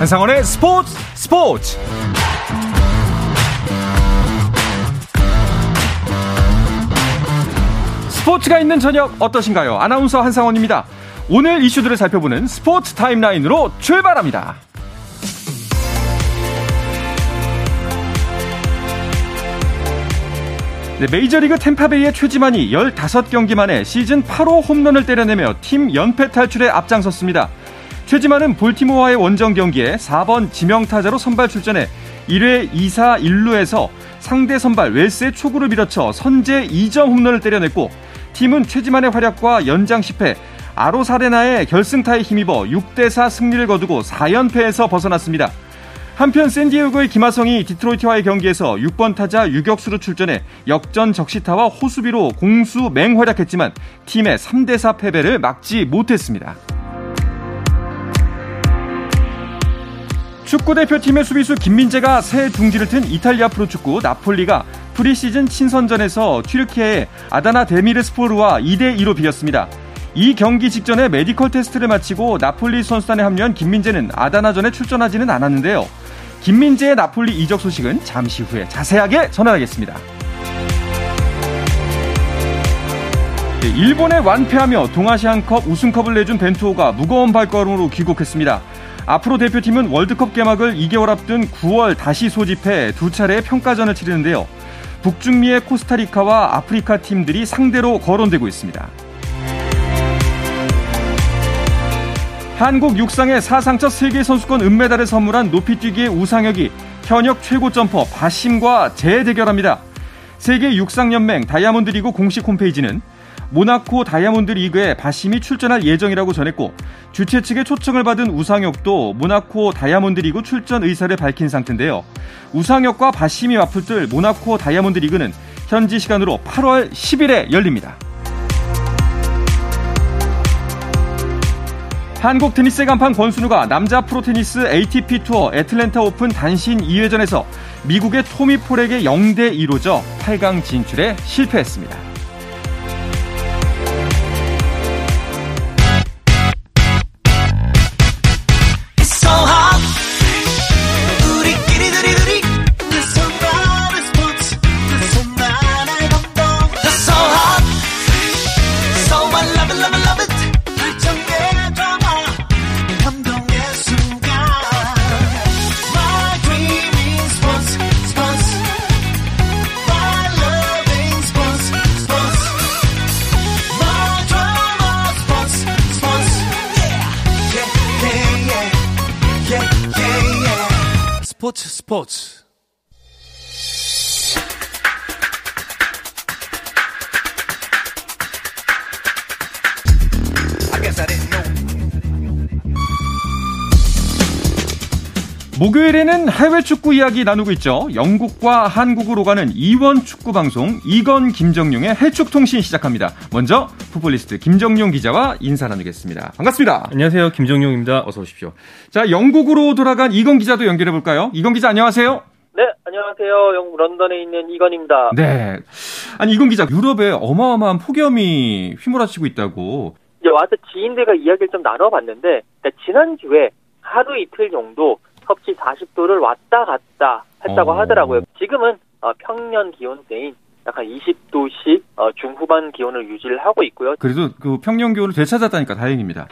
한상원의 스포츠 스포츠 스포츠가 있는 저녁 어떠신가요? 아나운서 한상원입니다. 오늘 이슈들을 살펴보는 스포츠 타임라인으로 출발합니다. 네, 메이저리그 템파베이의 최지만이 15경기 만에 시즌 8호 홈런을 때려내며 팀 연패 탈출에 앞장섰습니다. 최지만은 볼티모어와의 원정 경기에 4번 지명타자로 선발 출전해 1회 2사 1루에서 상대 선발 웰스의 초구를 밀어쳐 선제 2점 홈런을 때려냈고 팀은 최지만의 활약과 연장 10회 아로사레나의 결승타에 힘입어 6대4 승리를 거두고 4연패에서 벗어났습니다. 한편 샌디에고의 김하성이 디트로이트와의 경기에서 6번 타자 유격수로 출전해 역전 적시타와 호수비로 공수 맹활약했지만 팀의 3대4 패배를 막지 못했습니다. 축구 대표팀의 수비수 김민재가 새 둥지를 튼 이탈리아 프로축구 나폴리가 프리시즌 친선전에서 튀르키예의 아다나 데미르스포르와 2대 2로 비겼습니다. 이 경기 직전에 메디컬 테스트를 마치고 나폴리 선수단에 합류한 김민재는 아다나전에 출전하지는 않았는데요. 김민재의 나폴리 이적 소식은 잠시 후에 자세하게 전하겠습니다. 네, 일본에 완패하며 동아시안컵 우승컵을 내준 벤투호가 무거운 발걸음으로 귀국했습니다. 앞으로 대표팀은 월드컵 개막을 2개월 앞둔 9월 다시 소집해 두 차례의 평가전을 치르는데요. 북중미의 코스타리카와 아프리카 팀들이 상대로 거론되고 있습니다. 한국 육상의 사상 첫 세계 선수권 은메달을 선물한 높이뛰기의 우상혁이 현역 최고 점퍼 바심과 재대결합니다. 세계 육상연맹 다이아몬드 리그 공식 홈페이지는 모나코 다이아몬드 리그에 바심이 출전할 예정이라고 전했고 주최 측의 초청을 받은 우상혁도 모나코 다이아몬드 리그 출전 의사를 밝힌 상태인데요. 우상혁과 바심이 맞붙을 모나코 다이아몬드 리그는 현지 시간으로 8월 10일에 열립니다. 한국 테니스의 간판 권순우가 남자 프로테니스 ATP 투어 애틀랜타 오픈 단식 2회전에서 미국의 토미 폴에게 0대 2로 져 8강 진출에 실패했습니다. 스 포츠 목요일에는 해외 축구 이야기 나누고 있죠. 영국과 한국으로 가는 이원 축구 방송 이건 김정용의 해축 통신 시작합니다. 먼저 풋볼리스트 김정용 기자와 인사 나누겠습니다. 반갑습니다. 안녕하세요. 김정용입니다. 어서 오십시오. 자, 영국으로 돌아간 이건 기자도 연결해 볼까요? 이건 기자 안녕하세요. 네, 안녕하세요. 영국 런던에 있는 이건입니다. 네. 아니 이건 기자 유럽에 어마어마한 폭염이 휘몰아치고 있다고. 이제 와서 지인들과 이야기를 좀 나눠봤는데 그러니까 지난주에 하루 이틀 정도 섭씨 40도를 왔다 갔다 했다고 어. 하더라고요. 지금은 어, 평년 기온대인 약간 20도씩 어, 중후반 기온을 유지를 하고 있고요. 그래도 그 평년 기온을 되찾았다니까 다행입니다.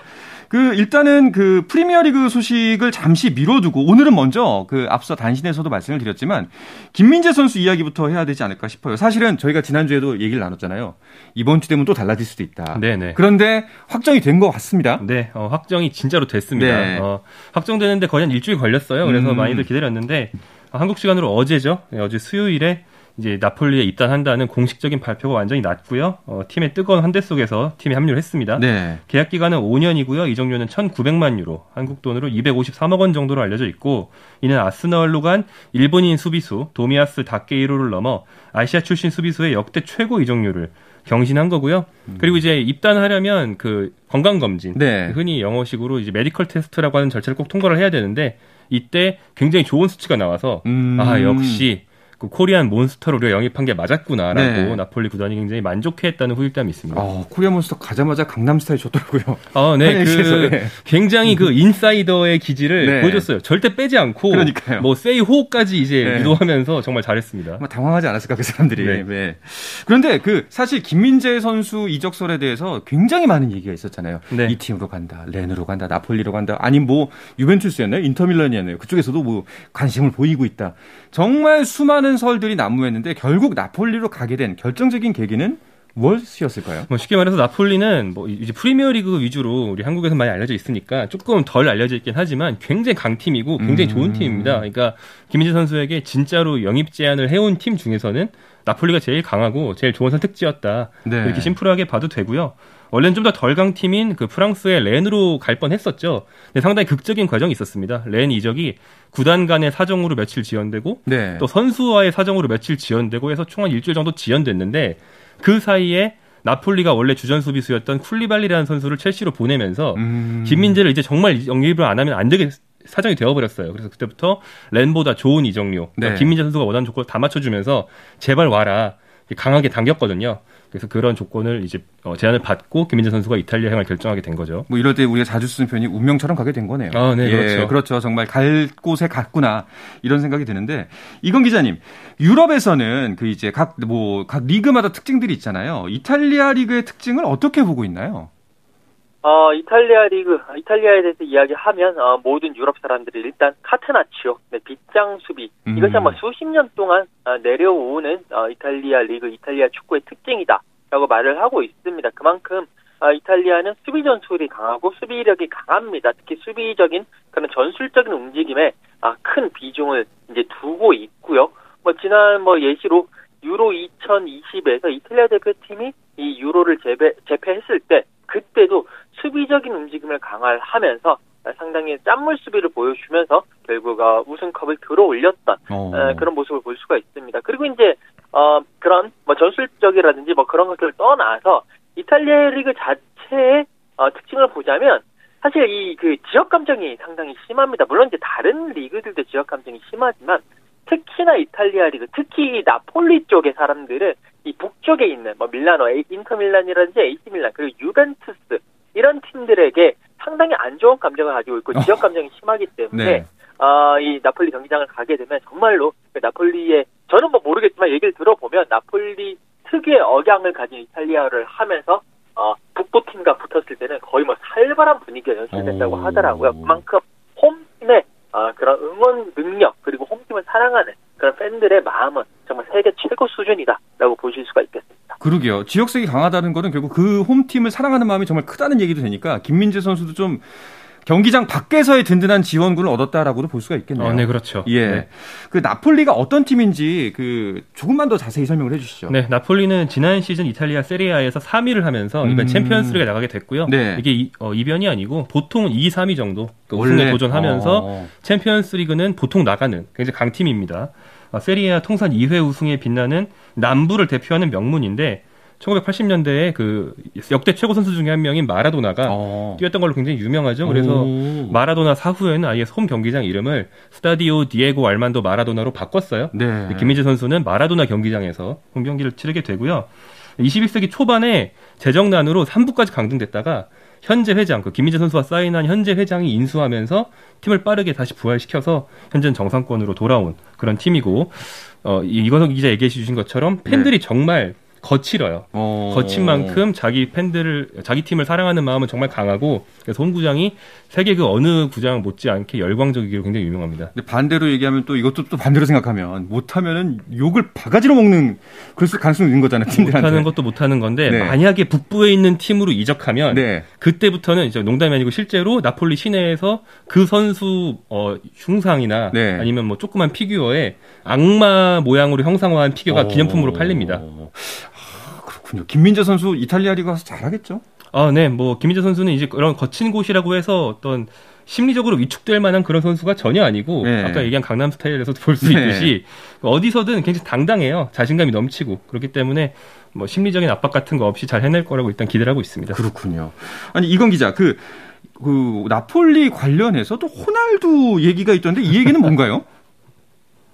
그 일단은 그 프리미어리그 소식을 잠시 미뤄두고 오늘은 먼저 그 앞서 단신에서도 말씀을 드렸지만 김민재 선수 이야기부터 해야 되지 않을까 싶어요. 사실은 저희가 지난주에도 얘기를 나눴잖아요. 이번 주 되면 또 달라질 수도 있다. 네네. 그런데 확정이 된 것 같습니다. 네, 어, 확정이 진짜로 됐습니다. 네. 어, 확정되는데 거의 한 일주일 걸렸어요. 그래서 음. 많이들 기다렸는데 한국 시간으로 어제죠. 네, 어제 수요일에 이제 나폴리에 입단한다는 공식적인 발표가 완전히 났고요. 어, 팀의 뜨거운 환대 속에서 팀에 합류를 했습니다. 네. 계약 기간은 5년이고요. 이적료는 1,900만 유로, 한국 돈으로 253억 원 정도로 알려져 있고 이는 아스널로 간 일본인 수비수 도미야스 다케히로를 넘어 아시아 출신 수비수의 역대 최고 이적료를 경신한 거고요. 음. 그리고 이제 입단하려면 그 건강 검진, 네. 흔히 영어식으로 이제 메디컬 테스트라고 하는 절차를 꼭 통과를 해야 되는데 이때 굉장히 좋은 수치가 나와서 음. 아 역시 그 코리안 몬스터로 우리가 영입한 게 맞았구나라고 네. 나폴리 구단이 굉장히 만족해했다는 후일담이 있습니다. 어, 코리안 몬스터 가자마자 강남 스타일 줬더라고요. 어, 네, 그 네. 굉장히 그 인사이더의 기질을 네. 보여줬어요. 절대 빼지 않고 그러니까요. 뭐 세이 호까지 이제 네. 유도하면서 정말 잘했습니다. 당황하지 않았을까 그 사람들이. 네. 네. 그런데 그 사실 김민재 선수 이적설에 대해서 굉장히 많은 얘기가 있었잖아요. 이 팀으로 간다, 렌으로 간다, 나폴리로 간다, 아니 뭐 유벤투스였나요? 인터밀런이었나요? 그쪽에서도 뭐 관심을 보이고 있다. 정말 수많은 설들이 난무했는데 결국 나폴리로 가게 된 결정적인 계기는 무엇이었을까요? 뭐 쉽게 말해서 나폴리는 뭐 이제 프리미어리그 위주로 우리 한국에서 많이 알려져 있으니까 조금 덜 알려져 있긴 하지만 굉장히 강팀이고 굉장히 좋은 음. 팀입니다. 그러니까 김민재 선수에게 진짜로 영입 제안을 해온 팀 중에서는 나폴리가 제일 강하고 제일 좋은 선택지였다. 네. 이렇게 심플하게 봐도 되고요. 원래는 좀 더 덜 강팀인 그 프랑스의 렌으로 갈 뻔했었죠. 근데 상당히 극적인 과정이 있었습니다. 렌 이적이 구단 간의 사정으로 며칠 지연되고 네. 또 선수와의 사정으로 며칠 지연되고 해서 총 한 일주일 정도 지연됐는데 그 사이에 나폴리가 원래 주전 수비수였던 쿨리발리라는 선수를 첼시로 보내면서 음... 김민재를 이제 정말 영입을 안 하면 안 되게 사정이 되어버렸어요. 그래서 그때부터 렌보다 좋은 이적료, 그러니까 네. 김민재 선수가 원하는 조건을 다 맞춰주면서 제발 와라 강하게 당겼거든요. 그래서 그런 조건을 이제 어, 제안을 받고 김민재 선수가 이탈리아 행을 결정하게 된 거죠. 뭐 이럴 때 우리가 자주 쓰는 표현이 운명처럼 가게 된 거네요. 아, 네, 예, 그렇죠. 그렇죠. 정말 갈 곳에 갔구나 이런 생각이 드는데 이건 기자님, 유럽에서는 그 이제 각 뭐각 뭐, 리그마다 특징들이 있잖아요. 이탈리아 리그의 특징을 어떻게 보고 있나요? 어, 이탈리아 리그, 이탈리아에 대해서 이야기하면, 어, 모든 유럽 사람들이 일단 카테나치오, 네, 빗장 수비. 음. 이것이 아마 수십 년 동안 어, 내려오는 어, 이탈리아 리그, 이탈리아 축구의 특징이다. 라고 말을 하고 있습니다. 그만큼 어, 이탈리아는 수비 전술이 강하고 수비력이 강합니다. 특히 수비적인 그런 전술적인 움직임에 아, 큰 비중을 이제 두고 있고요. 뭐 지난 뭐 예시로 유로 2020에서 이탈리아 대표팀이 이 유로를 재배, 재패했을 때 그때도 수비적인 움직임을 강화하면서 상당히 짠물 수비를 보여주면서 결국 어, 우승컵을 들어올렸던 어. 그런 모습을 볼 수가 있습니다. 그리고 이제 어, 그런 뭐 전술적이라든지 뭐 그런 것들을 떠나서 이탈리아 리그 자체의 어, 특징을 보자면 사실 이 그 지역 감정이 상당히 심합니다. 물론 이제 다른 리그들도 지역 감정이 심하지만 특히나 이탈리아 리그, 특히 나폴리 쪽의 사람들은 이 북쪽에 있는 뭐 밀라노, 인터밀란이라든지 AC 밀란 그리고 유벤투스 이런 팀들에게 상당히 안 좋은 감정을 가지고 있고 지역 감정이 심하기 때문에 네. 어, 이 나폴리 경기장을 가게 되면 정말로 그 나폴리의 저는 뭐 모르겠지만 얘기를 들어보면 나폴리 특유의 억양을 가진 이탈리아를 하면서 어, 북부 팀과 붙었을 때는 거의 뭐 살벌한 분위기가 연출된다고 하더라고요. 그만큼 홈팀의 어, 그런 응원 능력 그리고 홈팀을 사랑하는 팬들의 마음은 정말 세계 최고 수준이다라고 보실 수가 있겠습니다. 그러게요. 지역색이 강하다는 거는 결국 그 홈팀을 사랑하는 마음이 정말 크다는 얘기도 되니까 김민재 선수도 좀 경기장 밖에서의 든든한 지원군을 얻었다라고도 볼 수가 있겠네요. 어, 네, 그렇죠. 예. 네. 그 나폴리가 어떤 팀인지 그 조금만 더 자세히 설명을 해 주시죠. 네, 나폴리는 지난 시즌 이탈리아 세리아에서 3위를 하면서 이번 음. 챔피언스리그에 나가게 됐고요. 네. 이게 이, 어, 이변이 아니고 보통은 2, 3위 정도 그 우승에 도전하면서 어. 챔피언스리그는 보통 나가는 굉장히 강팀입니다. 어, 세리아 통산 2회 우승에 빛나는 남부를 대표하는 명문인데 1980년대에 그 역대 최고 선수 중에 한 명인 마라도나가 어. 뛰었던 걸로 굉장히 유명하죠. 그래서 오. 마라도나 사후에는 아예 홈 경기장 이름을 스타디오 디에고 알만도 마라도나로 바꿨어요. 네. 김민재 선수는 마라도나 경기장에서 홈 경기를 치르게 되고요. 21세기 초반에 재정난으로 3부까지 강등됐다가 현재 회장, 그 김민재 선수와 사인한 현재 회장이 인수하면서 팀을 빠르게 다시 부활시켜서 현재는 정상권으로 돌아온 그런 팀이고, 어, 이건석 기자 얘기해 주신 것처럼 팬들이 네. 정말 거칠어요. 어... 거친 만큼 자기 팬들을 자기 팀을 사랑하는 마음은 정말 강하고 그래서 홈구장이 세계 그 어느 구장 못지않게 열광적이기로 굉장히 유명합니다. 근데 반대로 얘기하면 또 이것도 또 반대로 생각하면 못하면은 욕을 바가지로 먹는 그럴 가능성이 있는 거잖아요. 팀들한테. 못하는 것도 못하는 건데 네. 만약에 북부에 있는 팀으로 이적하면 네. 그때부터는 이제 농담이 아니고 실제로 나폴리 시내에서 그 선수 어, 흉상이나 네. 아니면 뭐 조그만 피규어에 악마 모양으로 형상화한 피규어가 어... 기념품으로 팔립니다. 그렇군요. 김민재 선수 이탈리아 리그 가서 잘하겠죠? 아, 네. 뭐 김민재 선수는 이제 그런 거친 곳이라고 해서 어떤 심리적으로 위축될 만한 그런 선수가 전혀 아니고 네. 아까 얘기한 강남 스타일에서도 볼수 네. 있듯이 어디서든 굉장히 당당해요. 자신감이 넘치고 그렇기 때문에 뭐 심리적인 압박 같은 거 없이 잘 해낼 거라고 일단 기대를 하고 있습니다. 그렇군요. 아니 이건 기자 그, 그 나폴리 관련해서 또 호날두 얘기가 있던데 이 얘기는 뭔가요?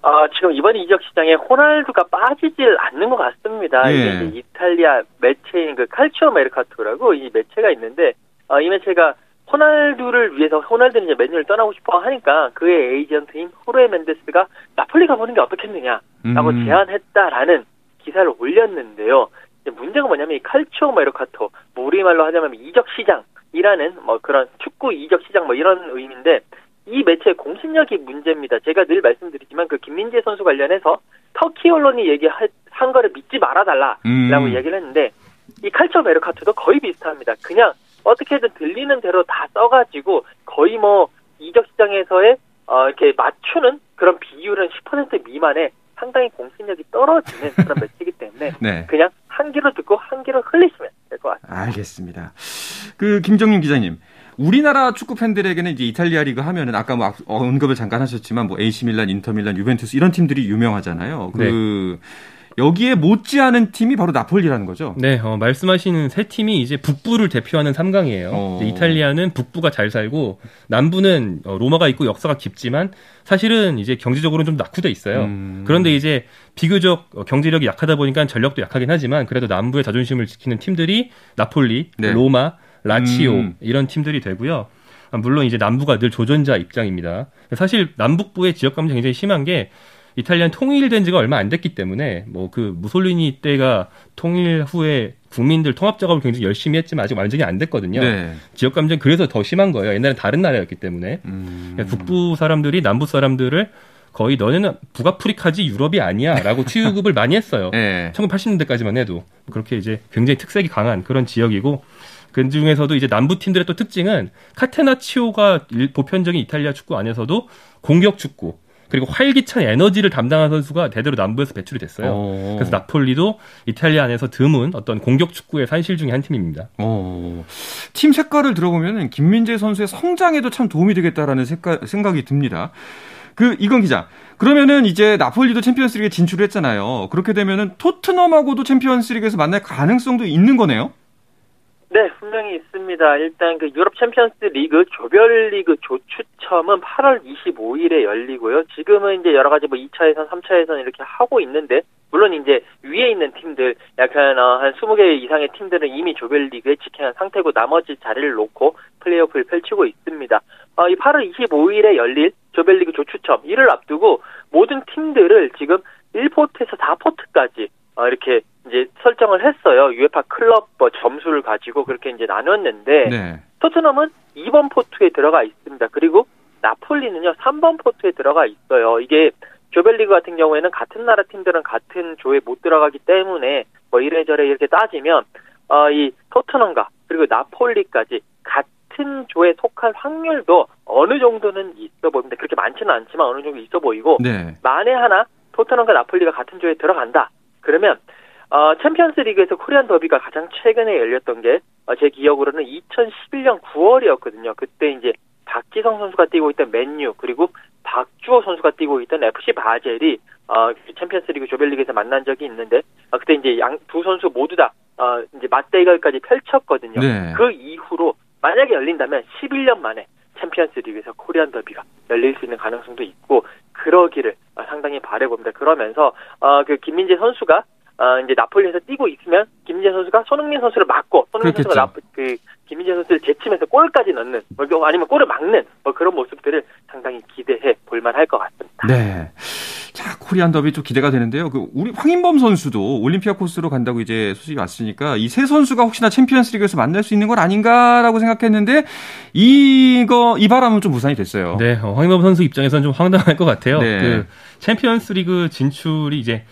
아, 지금 이번 이적 시장에 호날두가 빠지질 않는 것 같습니다. 예. 이탈리아 매체인 그 칼치오 메르카토라고 이 매체가 있는데 어, 이 매체가 호날두를 위해서 호날두는 이제 맨유를 떠나고 싶어 하니까 그의 에이전트인 호르헤 멘데스가 나폴리 가보는 게 어떻겠느냐라고 음. 제안했다라는 기사를 올렸는데요. 문제가 뭐냐면 이 칼치오 메르카토, 뭐 우리말로 하자면 이적 시장이라는 뭐 그런 축구 이적 시장 뭐 이런 의미인데 이 매체의 공신력이 문제입니다. 제가 늘 말씀드리지만 그 김민재 선수 관련해서 터키 언론이 얘기한 거를 믿지 말아달라라고 음. 얘기를 했는데 이 칼처 메르카토도 거의 비슷합니다. 그냥 어떻게든 들리는 대로 다 써가지고 거의 뭐 이적 시장에서의 어, 이렇게 맞추는 그런 비율은 10% 미만의 상당히 공신력이 떨어지는 그런 매체이기 때문에 네. 그냥 한 귀로 듣고 한 귀로 흘리시면 될 것 같습니다. 알겠습니다. 그 김정윤 기자님. 우리나라 축구 팬들에게는 이제 이탈리아 리그 하면은 아까 뭐 악- 언급을 잠깐 하셨지만 뭐 AC 밀란, 인터 밀란, 유벤투스 이런 팀들이 유명하잖아요. 그 여기에 못지않은 팀이 바로 나폴리라는 거죠. 네, 어, 말씀하신 세 팀이 이제 북부를 대표하는 3강이에요. 어. 이탈리아는 북부가 잘 살고 남부는 어, 로마가 있고 역사가 깊지만 사실은 이제 경제적으로는 좀 낙후돼 있어요. 음. 그런데 이제 비교적 어, 경제력이 약하다 보니까 전력도 약하긴 하지만 그래도 남부의 자존심을 지키는 팀들이 나폴리, 네. 로마, 라치오 음. 이런 팀들이 되고요. 아, 물론 이제 남부가 늘 조전자 입장입니다. 사실 남북부의 지역 감정이 굉장히 심한 게 이탈리아는 통일된 지가 얼마 안 됐기 때문에 뭐 그 무솔리니 때가 통일 후에 국민들 통합 작업을 굉장히 열심히 했지만 아직 완전히 안 됐거든요. 네. 지역 감정이 그래서 더 심한 거예요. 옛날엔 다른 나라였기 때문에 음. 그러니까 북부 사람들이 남부 사람들을 거의 너네는 북아프리카지 유럽이 아니야라고 취급을 많이 했어요. 네. 1980년대까지만 해도 그렇게 이제 굉장히 특색이 강한 그런 지역이고 그 중에서도 이제 남부 팀들의 또 특징은 카테나치오가 일- 보편적인 이탈리아 축구 안에서도 공격 축구 그리고 활기찬 에너지를 담당한 선수가 대대로 남부에서 배출이 됐어요. 어. 그래서 나폴리도 이탈리아 안에서 드문 어떤 공격 축구의 산실 중에 한 팀입니다. 어. 팀 색깔을 들어보면 김민재 선수의 성장에도 참 도움이 되겠다라는 색깔, 생각이 듭니다. 그 이건 기자. 그러면은 이제 나폴리도 챔피언스리그에 진출을 했잖아요. 그렇게 되면은 토트넘하고도 챔피언스리그에서 만날 가능성도 있는 거네요. 네, 분명히 있습니다. 일단 그 유럽 챔피언스 리그 조별 리그 조추첨은 8월 25일에 열리고요. 지금은 이제 여러 가지 뭐 2차 예선, 3차 예선 이렇게 하고 있는데 물론 이제 위에 있는 팀들 약간 어, 한 20개 이상의 팀들은 이미 조별 리그에 직행한 상태고 나머지 자리를 놓고 플레이오프를 펼치고 있습니다. 어, 이 8월 25일에 열릴 조별 리그 조추첨 이를 앞두고 모든 팀들을 지금 1포트에서 4포트까지 어, 이렇게 이제 설정을 했어요. UEFA 클럽 뭐 점수를 가지고 그렇게 이제 나눴는데 네. 토트넘은 2번 포트에 들어가 있습니다. 그리고 나폴리는요 3번 포트에 들어가 있어요. 이게 조별리그 같은 경우에는 같은 나라 팀들은 같은 조에 못 들어가기 때문에 뭐 이래저래 이렇게 따지면 어, 이 토트넘과 그리고 나폴리까지 같은 조에 속할 확률도 어느 정도는 있어 보입니다. 그렇게 많지는 않지만 어느 정도 있어 보이고 네. 만에 하나 토트넘과 나폴리가 같은 조에 들어간다. 그러면 어, 챔피언스 리그에서 코리안 더비가 가장 최근에 열렸던 게 제 기억으로는 2011년 9월이었거든요. 그때 이제 박지성 선수가 뛰고 있던 맨유 그리고 박주호 선수가 뛰고 있던 FC 바젤이 어, 챔피언스 리그 조별리그에서 만난 적이 있는데 어, 그때 이제 양 두 선수 모두 다 어, 이제 맞대결까지 펼쳤거든요. 네. 그 이후로 만약에 열린다면 11년 만에 챔피언스 리그에서 코리안 더비가 열릴 수 있는 가능성도 있고 그러기를 어, 상당히 바래봅니다. 그러면서 어, 그 김민재 선수가 어, 이제 나폴리에서 뛰고 있으면 김민재 선수가 손흥민 선수를 막고 손흥민 그렇겠죠. 선수가 나, 그 김민재 선수를 제치면서 골까지 넣는 뭐, 아니면 골을 막는 뭐 그런 모습들을 상당히 기대해 볼만할 것 같습니다. 네. 자, 코리안 더비 좀 기대가 되는데요. 그 우리 황인범 선수도 올림피아코스로 간다고 이제 소식이 왔으니까 이 세 선수가 혹시나 챔피언스 리그에서 만날 수 있는 건 아닌가라고 생각했는데 이거 이 바람은 좀 무산이 됐어요. 네, 어, 황인범 선수 입장에서는 좀 황당할 것 같아요. 네. 그 챔피언스리그 진출이 이제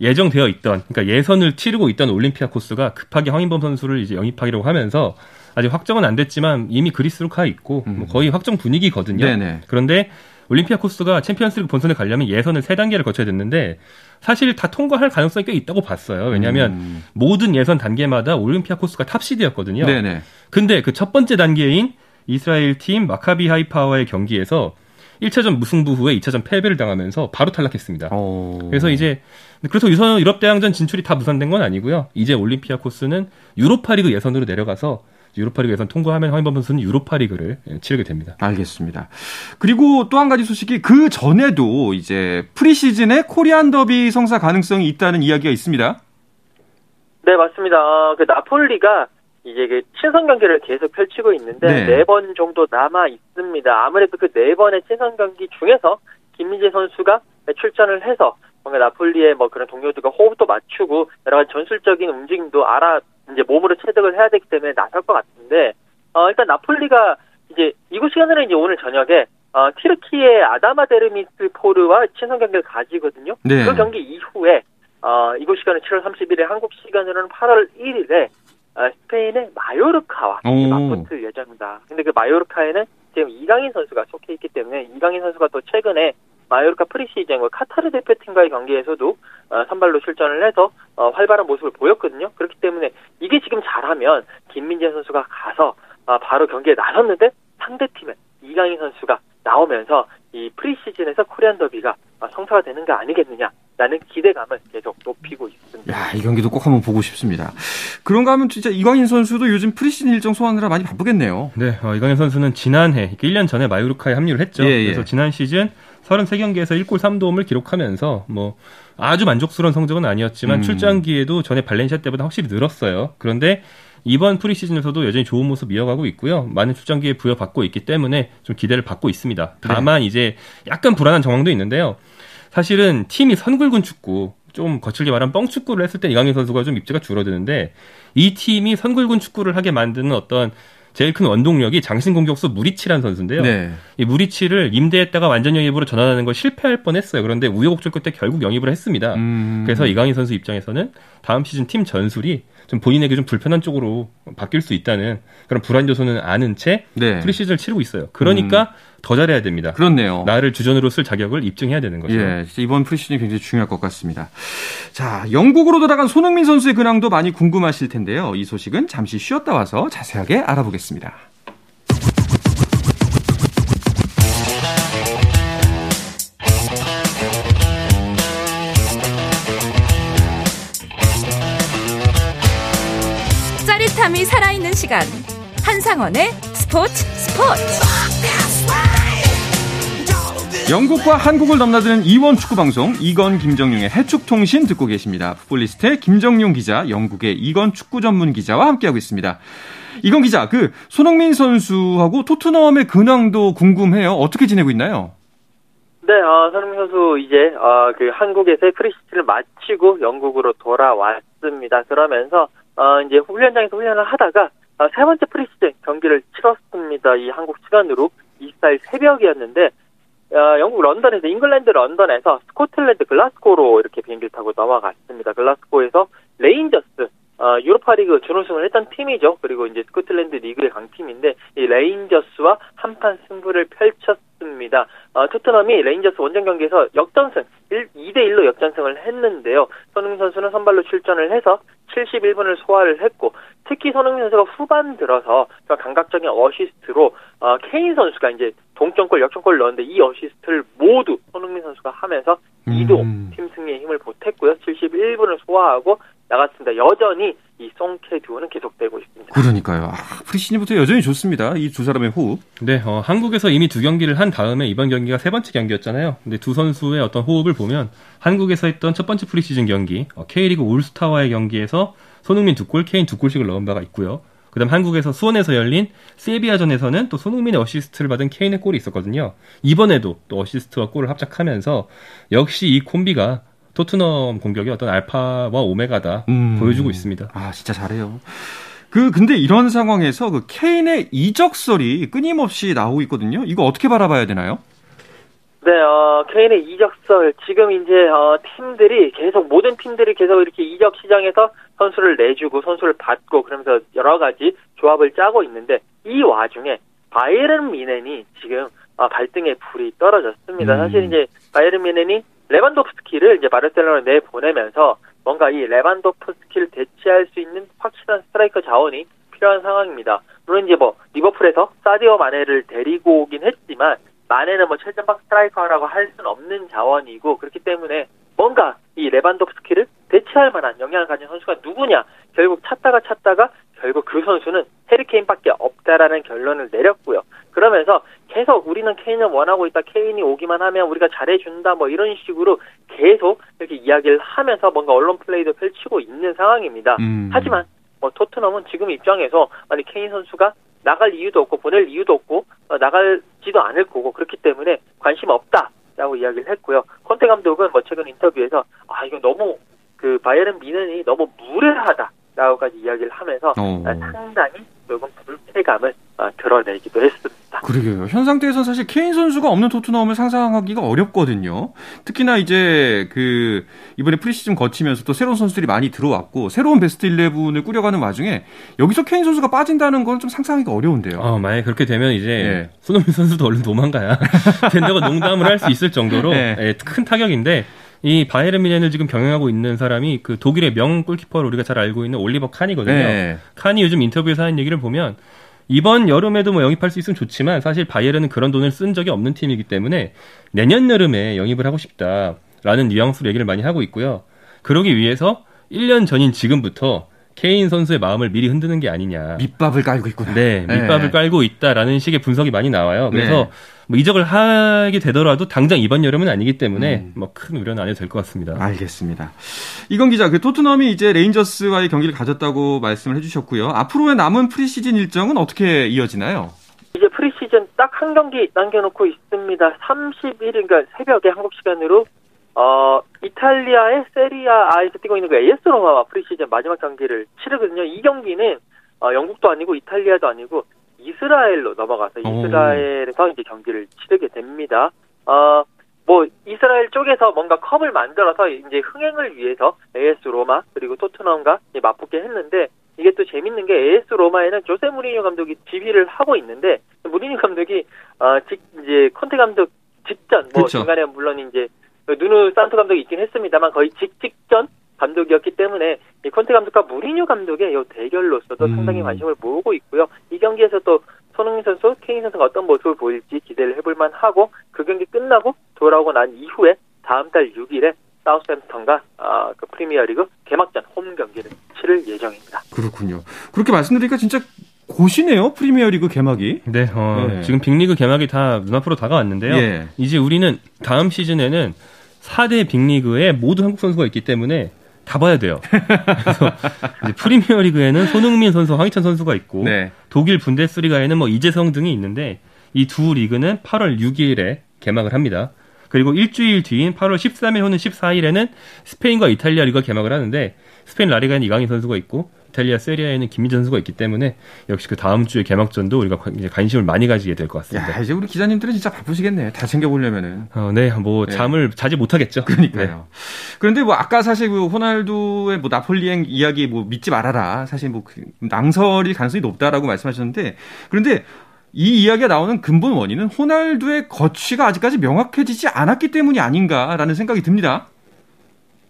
예정되어 있던, 그러니까 예선을 치르고 있던 올림피아 코스가 급하게 황인범 선수를 이제 영입하기로 하면서 아직 확정은 안 됐지만 이미 그리스로 가 있고 뭐 거의 확정 분위기거든요. 음. 네네. 그런데 올림피아 코스가 챔피언스리그 본선에 가려면 예선을 세 단계를 거쳐야 됐는데 사실 다 통과할 가능성이 꽤 있다고 봤어요. 왜냐하면 음. 모든 예선 단계마다 올림피아 코스가 탑시드였거든요. 네네. 근데 그 첫 번째 단계인 이스라엘 팀 마카비 하이파와의 경기에서 1차전 무승부 후에 2차전 패배를 당하면서 바로 탈락했습니다. 어. 그래서 이제 그래서 유선 유럽 대항전 진출이 다 무산된 건 아니고요. 이제 올림피아 코스는 유로파리그 예선으로 내려가서 유로파리그에선 통과하면 황인범 선수는 유로파리그를 치르게 됩니다. 알겠습니다. 그리고 또 한 가지 소식이 그 전에도 이제 프리시즌에 코리안 더비 성사 가능성이 있다는 이야기가 있습니다. 네, 맞습니다. 어, 그 나폴리가 이제 그 친선 경기를 계속 펼치고 있는데 네번네 정도 남아 있습니다. 아무래도 그 네 번의 친선 경기 중에서 김민재 선수가 출전을 해서 뭔가 나폴리의 뭐 그런 동료들과 호흡도 맞추고 여러 가지 전술적인 움직임도 알아 이제 몸으로 체득을 해야 되기 때문에 나설 것 같은데 어 일단 나폴리가 이제 이곳 시간에는 이제 오늘 저녁에 어 티르키의 아다마 데르미스 포르와 친선 경기를 가지거든요. 네. 그 경기 이후에 어 이곳 시간은 7월 30일에 한국 시간으로는 8월 1일에 어, 스페인의 마요르카와 맞붙을 예정입니다. 근데 그 마요르카에는 지금 이강인 선수가 속해 있기 때문에 이강인 선수가 또 최근에 마요르카 프리시즌 카타르 대표팀과의 경기에서도 어, 선발로 출전을 해서 어, 활발한 모습을 보였거든요. 그렇기 때문에 이게 지금 잘하면 김민재 선수가 가서 어, 바로 경기에 나섰는데 상대팀에 이강인 선수가 나오면서 이 프리시즌에서 코리안 더비가 성사가 되는 거 아니겠느냐 라는 기대감을 계속 높이고 있습니다. 야, 이 경기도 꼭 한번 보고 싶습니다. 그런가 하면 진짜 이강인 선수도 요즘 프리시즌 일정 소화하느라 많이 바쁘겠네요. 네, 어, 이강인 선수는 지난해 1년 전에 마요르카에 합류를 했죠. 예, 예. 그래서 지난 시즌 33경기에서 1골 3도움을 기록하면서 뭐 아주 만족스러운 성적은 아니었지만 음. 출장기에도 전에 발렌시아 때보다 확실히 늘었어요. 그런데 이번 프리시즌에서도 여전히 좋은 모습 이어가고 있고요. 많은 출장기에 부여받고 있기 때문에 좀 기대를 받고 있습니다. 다만 네. 이제 약간 불안한 정황도 있는데요. 사실은 팀이 선굴군 축구 좀 거칠게 말하면 뻥축구를 했을 때 이강인 선수가 좀 입지가 줄어드는데 이 팀이 선굴군 축구를 하게 만드는 어떤 제일 큰 원동력이 장신 공격수 무리치란 선수인데요. 네. 이 무리치를 임대했다가 완전 영입으로 전환하는 걸 실패할 뻔했어요. 그런데 우여곡절 끝에 결국 영입을 했습니다. 음. 그래서 이강인 선수 입장에서는 다음 시즌 팀 전술이 좀 본인에게 좀 불편한 쪽으로 바뀔 수 있다는 그런 불안 요소는 아는 채 네. 프리시즌을 치르고 있어요. 그러니까 음. 더 잘해야 됩니다. 그렇네요. 나를 주전으로 쓸 자격을 입증해야 되는 거죠. 예, 이번 프리시즌이 굉장히 중요할 것 같습니다. 자, 영국으로 돌아간 손흥민 선수의 근황도 많이 궁금하실 텐데요. 이 소식은 잠시 쉬었다 와서 자세하게 알아보겠습니다. 짜릿함이 살아있는 시간 한상원의 스포츠 스포츠 영국과 한국을 넘나드는 이원 축구 방송 이건 김정용의 해축 통신 듣고 계십니다. 풋볼리스트의 김정용 기자, 영국의 이건 축구 전문 기자와 함께하고 있습니다. 이건 기자, 그 손흥민 선수하고 토트넘의 근황도 궁금해요. 어떻게 지내고 있나요? 네, 어, 손흥민 선수 이제 어, 그 한국에서의 프리시즌을 마치고 영국으로 돌아왔습니다. 그러면서 어, 이제 훈련장에서 훈련을 하다가 어, 세 번째 프리시즌 경기를 치렀습니다. 이 한국 시간으로 24일 새벽이었는데 어, 영국 런던에서 잉글랜드 런던에서 스코틀랜드 글라스고로 이렇게 비행기를 타고 넘어갔습니다. 글라스고에서 레인저스 어, 유로파리그 준우승을 했던 팀이죠. 그리고 이제 스코틀랜드 리그의 강팀인데 이 레인저스와 한판 승부를 펼쳤습니다. 어, 토트넘이 레인저스 원정 경기에서 역전승 1, 2대 1로 역전승을 했는데요. 손흥민 선수는 선발로 출전을 해서 71분을 소화를 했고 특히 손흥민 선수가 후반 들어서 감각적인 어시스트로 어, 케인 선수가 이제 동점골, 역전골 넣었는데 이 어시스트를 모두 손흥민 선수가 하면서 음. 2도움 팀 승리에 힘을 보탰고요. 71분을 소화하고 나갔습니다. 여전히 이 손케 듀오는 계속되고 있습니다. 그러니까요. 아, 프리시즌부터 여전히 좋습니다. 이 두 사람의 호흡. 네, 어, 한국에서 이미 두 경기를 한 다음에 이번 경기가 세 번째 경기였잖아요. 근데 두 선수의 어떤 호흡을 보면 한국에서 했던 첫 번째 프리시즌 경기, 어, K리그 올스타와의 경기에서 손흥민 두 골, 케인 두 골씩을 넣은 바가 있고요. 그다음 한국에서 수원에서 열린 세비야전에서는 또 손흥민의 어시스트를 받은 케인의 골이 있었거든요. 이번에도 또 어시스트와 골을 합작하면서 역시 이 콤비가 토트넘 공격이 어떤 알파와 오메가다 음. 보여주고 있습니다. 아 진짜 잘해요. 그 근데 이런 상황에서 그 케인의 이적설이 끊임없이 나오고 있거든요. 이거 어떻게 바라봐야 되나요? 네, 어, 케인의 이적설 지금 이제 어, 팀들이 계속 모든 팀들이 계속 이렇게 이적 시장에서 선수를 내주고 선수를 받고 그러면서 여러 가지 조합을 짜고 있는데 이 와중에 바이에른 뮌헨이 지금 어, 발등에 불이 떨어졌습니다. 음. 사실 이제 바이에른 뮌헨이 레반도프스키를 이제 바르셀로나에 내보내면서 뭔가 이 레반도프스키를 대체할 수 있는 확실한 스트라이커 자원이 필요한 상황입니다. 물론 이제 뭐 리버풀에서 사디오 마네를 데리고 오긴 했지만 마네는 뭐 최전방 스트라이커라고 할 수는 없는 자원이고 그렇기 때문에 뭔가 이 레반도프스키를 대체할 만한 영향을 가진 선수가 누구냐 결국 찾다가 찾다가 결국 그 선수는 해리케인밖에 없다라는 결론을 내렸고요. 그러면서 계속 우리는 케인을 원하고 있다. 케인이 오기만 하면 우리가 잘해준다. 뭐 이런 식으로 계속 이렇게 이야기를 하면서 뭔가 언론 플레이도 펼치고 있는 상황입니다. 음. 하지만 뭐 토트넘은 지금 입장에서 아니 케인 선수가 나갈 이유도 없고 보낼 이유도 없고 어, 나갈지도 않을 거고 그렇기 때문에 관심 없다라고 이야기를 했고요. 콘테 감독은 뭐 최근 인터뷰에서 아 이거 너무 그 바이에른 미넨이 너무 무례하다라고까지 이야기를 하면서 어. 상당히 조금 불쾌감을 어, 드러내기도 했습니다. 그러게요. 현 상태에서 사실 케인 선수가 없는 토트넘을 상상하기가 어렵거든요. 특히나 이제 그 이번에 프리시즌 거치면서 또 새로운 선수들이 많이 들어왔고 새로운 베스트 11을 꾸려가는 와중에 여기서 케인 선수가 빠진다는 건 좀 상상하기가 어려운데요. 어, 만약 그렇게 되면 이제 네. 손흥민 선수도 얼른 도망가야 된다고 농담을 할 수 있을 정도로 네. 예, 큰 타격인데 이 바이에른 미넨을 지금 경영하고 있는 사람이 그 독일의 명 골키퍼를 우리가 잘 알고 있는 올리버 칸이거든요. 네. 칸이 요즘 인터뷰에서 하는 얘기를 보면 이번 여름에도 뭐 영입할 수 있으면 좋지만 사실 바이에른은 그런 돈을 쓴 적이 없는 팀이기 때문에 내년 여름에 영입을 하고 싶다라는 뉘앙스로 얘기를 많이 하고 있고요. 그러기 위해서 1년 전인 지금부터 케인 선수의 마음을 미리 흔드는 게 아니냐. 밑밥을 깔고 있구나. 네, 밑밥을 네. 깔고 있다라는 식의 분석이 많이 나와요. 그래서 네. 뭐 이적을 하게 되더라도 당장 이번 여름은 아니기 때문에 음. 뭐큰 우려는 안 해도 될 것 같습니다. 알겠습니다. 이건 기자, 그 토트넘이 이제 레인저스와의 경기를 가졌다고 말씀을 해주셨고요. 앞으로의 남은 프리시즌 일정은 어떻게 이어지나요? 이제 프리시즌 딱 한 경기 남겨놓고 있습니다. 31일, 그러니까 새벽에 한국 시간으로 어, 이탈리아의 세리에 A에서 뛰고 있는 그 AS 로마와 프리시즌 마지막 경기를 치르거든요. 이 경기는 어, 영국도 아니고 이탈리아도 아니고 이스라엘로 넘어가서 이스라엘에서 이제 경기를 치르게 됩니다. 어, 뭐 이스라엘 쪽에서 뭔가 컵을 만들어서 이제 흥행을 위해서 AS 로마 그리고 토트넘과 맞붙게 했는데 이게 또 재밌는 게 AS 로마에는 조세 무리뉴 감독이 지휘를 하고 있는데 무리뉴 감독이 어 직, 이제 콘테 감독 직전 뭐 그쵸. 중간에 물론 이제 누누 산토 감독이 있긴 했습니다만 거의 직직전 감독이었기 때문에 이 콘테 감독과 무리뉴 감독의 이 대결로서도 음. 상당히 관심을 모으고 있고요. 이 경기에서 또 손흥민 선수, 케인 선수가 어떤 모습을 보일지 기대를 해볼 만 하고 그 경기 끝나고 돌아오고 난 이후에 다음 달 6일에 사우스햄프턴과 어, 그 프리미어리그 개막전 홈 경기를 치를 예정입니다. 그렇군요. 그렇게 말씀드리니까 진짜 곧이네요 프리미어리그 개막이. 네, 어, 네. 지금 빅리그 개막이 다 눈앞으로 다가왔는데요. 예. 이제 우리는 다음 시즌에는 4대 빅리그에 모두 한국 선수가 있기 때문에 다 봐야 돼요. 그래서 이제 프리미어 리그에는 손흥민 선수, 황희찬 선수가 있고 네. 독일 분데스리가에는 뭐 이재성 등이 있는데 이 두 리그는 8월 6일에 개막을 합니다. 그리고 일주일 뒤인 8월 13일 혹은 14일에는 스페인과 이탈리아 리그가 개막을 하는데 스페인 라리가에는 이강인 선수가 있고 이탈리아 세리에 A에는 김민재 선수가 있기 때문에 역시 그 다음 주에 개막전도 우리가 이제 관심을 많이 가지게 될 것 같습니다. 야, 이제 우리 기자님들은 진짜 바쁘시겠네요. 다 챙겨보려면은. 어, 네, 뭐 네. 잠을 자지 못하겠죠. 그러니까요. 네. 그런데 뭐 아까 사실 그 호날두의 뭐 나폴리행 이야기 뭐 믿지 말아라. 사실 뭐 그 낭설이 가능성이 높다라고 말씀하셨는데 그런데 이 이야기가 나오는 근본 원인은 호날두의 거취가 아직까지 명확해지지 않았기 때문이 아닌가라는 생각이 듭니다.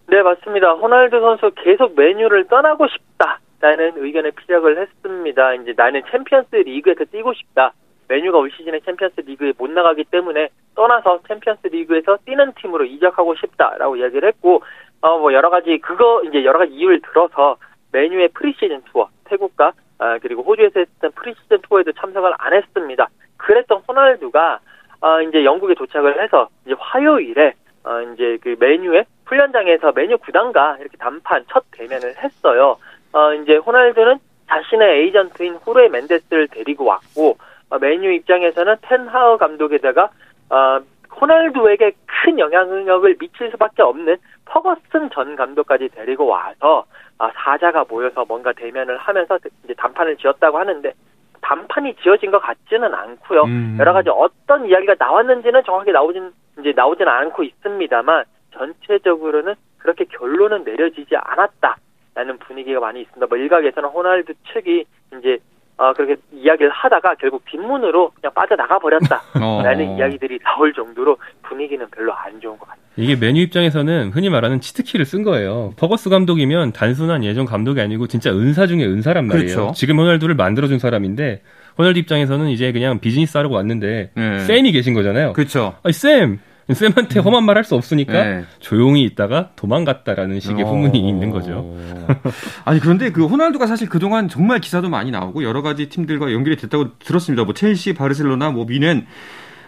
네, 맞습니다. 호날두 선수 계속 맨유를 떠나고 싶다. 라는 의견을 피력을 했습니다. 이제 나는 챔피언스 리그에서 뛰고 싶다. 맨유가 올 시즌에 챔피언스 리그에 못 나가기 때문에 떠나서 챔피언스 리그에서 뛰는 팀으로 이적하고 싶다라고 이야기를 했고 어 뭐 여러 가지 그거 이제 여러 가지 이유를 들어서 맨유의 프리시즌 투어 태국과 아, 그리고 호주에서 했던 프리시즌 투어에도 참석을 안 했습니다. 그랬던 호날두가 어, 이제 영국에 도착을 해서 이제 화요일에 어, 이제 그 맨유의 훈련장에서 맨유 구단과 이렇게 담판 첫 대면을 했어요. 어, 이제 호날두는 자신의 에이전트인 후르의 멘데스를 데리고 왔고 어, 메뉴 입장에서는 텐하우 감독에다가 어, 호날두에게 큰 영향력을 미칠 수밖에 없는 퍼거슨 전 감독까지 데리고 와서 어, 사자가 모여서 뭔가 대면을 하면서 이제 단판을 지었다고 하는데 단판이 지어진 것 같지는 않고요. 음. 여러 가지 어떤 이야기가 나왔는지는 정확히 나오진 이제 나오지는 않고 있습니다만 전체적으로는 그렇게 결론은 내려지지 않았다. 라는 분위기가 많이 있습니다. 뭐 일각에서는 호날두 측이 이제 어, 그렇게 이야기를 하다가 결국 뒷문으로 그냥 빠져나가 버렸다라는 어. 이야기들이 나올 정도로 분위기는 별로 안 좋은 것 같아요. 이게 맨유 입장에서는 흔히 말하는 치트키를 쓴 거예요. 퍼거슨 감독이면 단순한 예전 감독이 아니고 진짜 은사 중에 은사란 말이에요. 그렇죠. 지금 호날두를 만들어준 사람인데 호날두 입장에서는 이제 그냥 비즈니스 하려고 왔는데 네. 쌤이 계신 거잖아요. 그렇죠. 아니 쌤 쌤한테 음. 험한 말 할 수 없으니까 네. 조용히 있다가 도망갔다라는 식의 후문이 어... 있는 거죠. 아니 그런데 그 호날두가 사실 그동안 정말 기사도 많이 나오고 여러 가지 팀들과 연결이 됐다고 들었습니다. 뭐 첼시, 바르셀로나, 뭐 미넨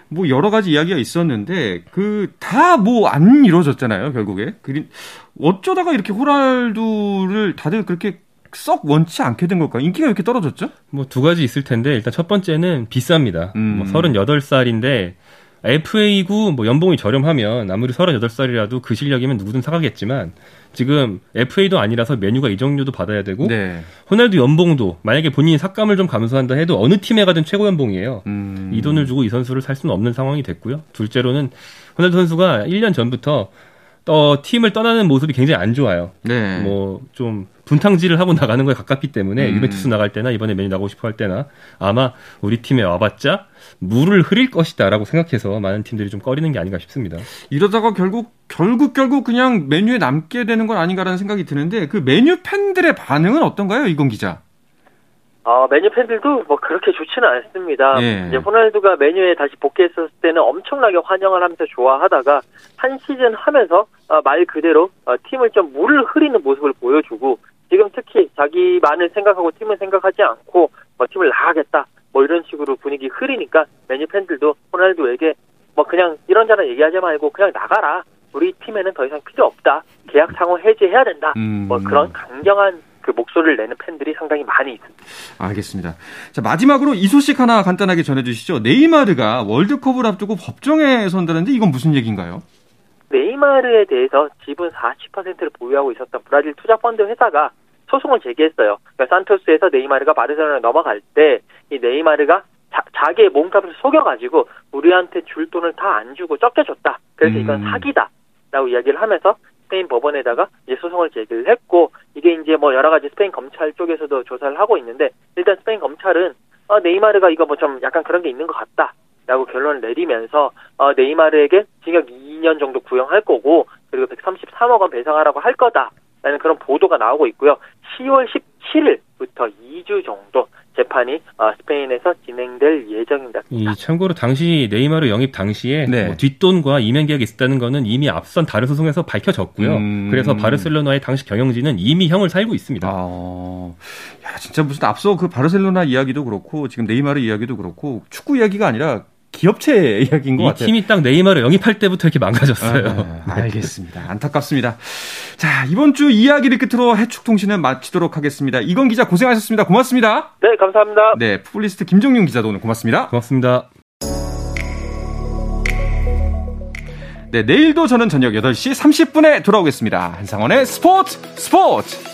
뭐 여러 가지 이야기가 있었는데 그 다 뭐 안 이루어졌잖아요 결국에. 그 어쩌다가 이렇게 호날두를 다들 그렇게 썩 원치 않게 된 걸까? 인기가 왜 이렇게 떨어졌죠? 뭐 두 가지 있을 텐데 일단 첫 번째는 비쌉니다. 음. 뭐 38살인데 FA구 뭐 연봉이 저렴하면 아무리 38살이라도 그 실력이면 누구든 사가겠지만 지금 FA도 아니라서 메뉴가 이정료도 받아야 되고 네. 호날두 연봉도 만약에 본인이 삭감을 좀 감수한다 해도 어느 팀에 가든 최고 연봉이에요. 음. 이 돈을 주고 이 선수를 살 수는 없는 상황이 됐고요. 둘째로는 호날두 선수가 1년 전부터 어, 팀을 떠나는 모습이 굉장히 안 좋아요. 네. 뭐좀 분탕질을 하고 나가는 거에 가깝기 때문에 음. 유벤투스 나갈 때나 이번에 맨유 나고 싶어 할 때나 아마 우리 팀에 와봤자 물을 흐릴 것이다라고 생각해서 많은 팀들이 좀 꺼리는 게 아닌가 싶습니다. 이러다가 결국 결국 결국 그냥 메뉴에 남게 되는 건 아닌가라는 생각이 드는데 그 메뉴 팬들의 반응은 어떤가요, 이건 기자? 어, 메뉴 팬들도 뭐 그렇게 좋지는 않습니다. 예. 이제 호날두가 메뉴에 다시 복귀했었을 때는 엄청나게 환영을 하면서 좋아하다가 한 시즌 하면서 어, 말 그대로 어, 팀을 좀 물을 흐리는 모습을 보여주고 지금 특히 자기만을 생각하고 팀을 생각하지 않고 뭐 팀을 나가겠다 뭐 이런 식으로 분위기 흐리니까 메뉴 팬들도 호날두에게 뭐 그냥 이런저런 얘기하지 말고 그냥 나가라 우리 팀에는 더 이상 필요 없다 계약 상호 해지해야 된다 음. 뭐 그런 강경한 그 목소리를 내는 팬들이 상당히 많이 있습니다. 알겠습니다. 자 마지막으로 이 소식 하나 간단하게 전해주시죠. 네이마르가 월드컵을 앞두고 법정에 선다는데 이건 무슨 얘기인가요? 네이마르에 대해서 지분 40%를 보유하고 있었던 브라질 투자 펀드 회사가 소송을 제기했어요. 그러니까 산토스에서 네이마르가 바르셀로나에 넘어갈 때 이 네이마르가 자, 기의 몸값을 속여가지고 우리한테 줄 돈을 다 안 주고 적게 줬다. 그래서 이건 음. 사기다라고 이야기를 하면서 스페인 법원에다가 이제 소송을 제기를 했고 이게 이제 뭐 여러 가지 스페인 검찰 쪽에서도 조사를 하고 있는데 일단 스페인 검찰은 어, 네이마르가 이거 뭐 좀 약간 그런 게 있는 것 같다라고 결론을 내리면서 어, 네이마르에게 징역 2년 정도 구형할 거고 그리고 133억 원 배상하라고 할 거다라는 그런 보도가 나오고 있고요. 10월 17일부터 2주 정도 재판이 어, 스페인에서 진행될 예정입니다. 이 참고로 당시 네이마르 영입 당시에 네. 뭐 뒷돈과 이면 계약이 있었다는 것은 이미 앞선 다른 소송에서 밝혀졌고요. 음... 그래서 바르셀로나의 당시 경영진은 이미 형을 살고 있습니다. 아... 야, 진짜 무슨 앞서 그 바르셀로나 이야기도 그렇고 지금 네이마르 이야기도 그렇고 축구 이야기가 아니라 기업체 이야기인 것 같아요. 팀이 딱 네이마르 영입할 때부터 이렇게 망가졌어요. 아, 아, 알겠습니다. 안타깝습니다. 자, 이번 주 이야기를 끝으로 해축통신은 마치도록 하겠습니다. 이건 기자 고생하셨습니다. 고맙습니다. 네, 감사합니다. 네, 푸블리스트 김종윤 기자도 오늘 고맙습니다. 고맙습니다. 네, 내일도 저는 저녁 8시 30분에 돌아오겠습니다. 한상원의 스포츠 스포츠!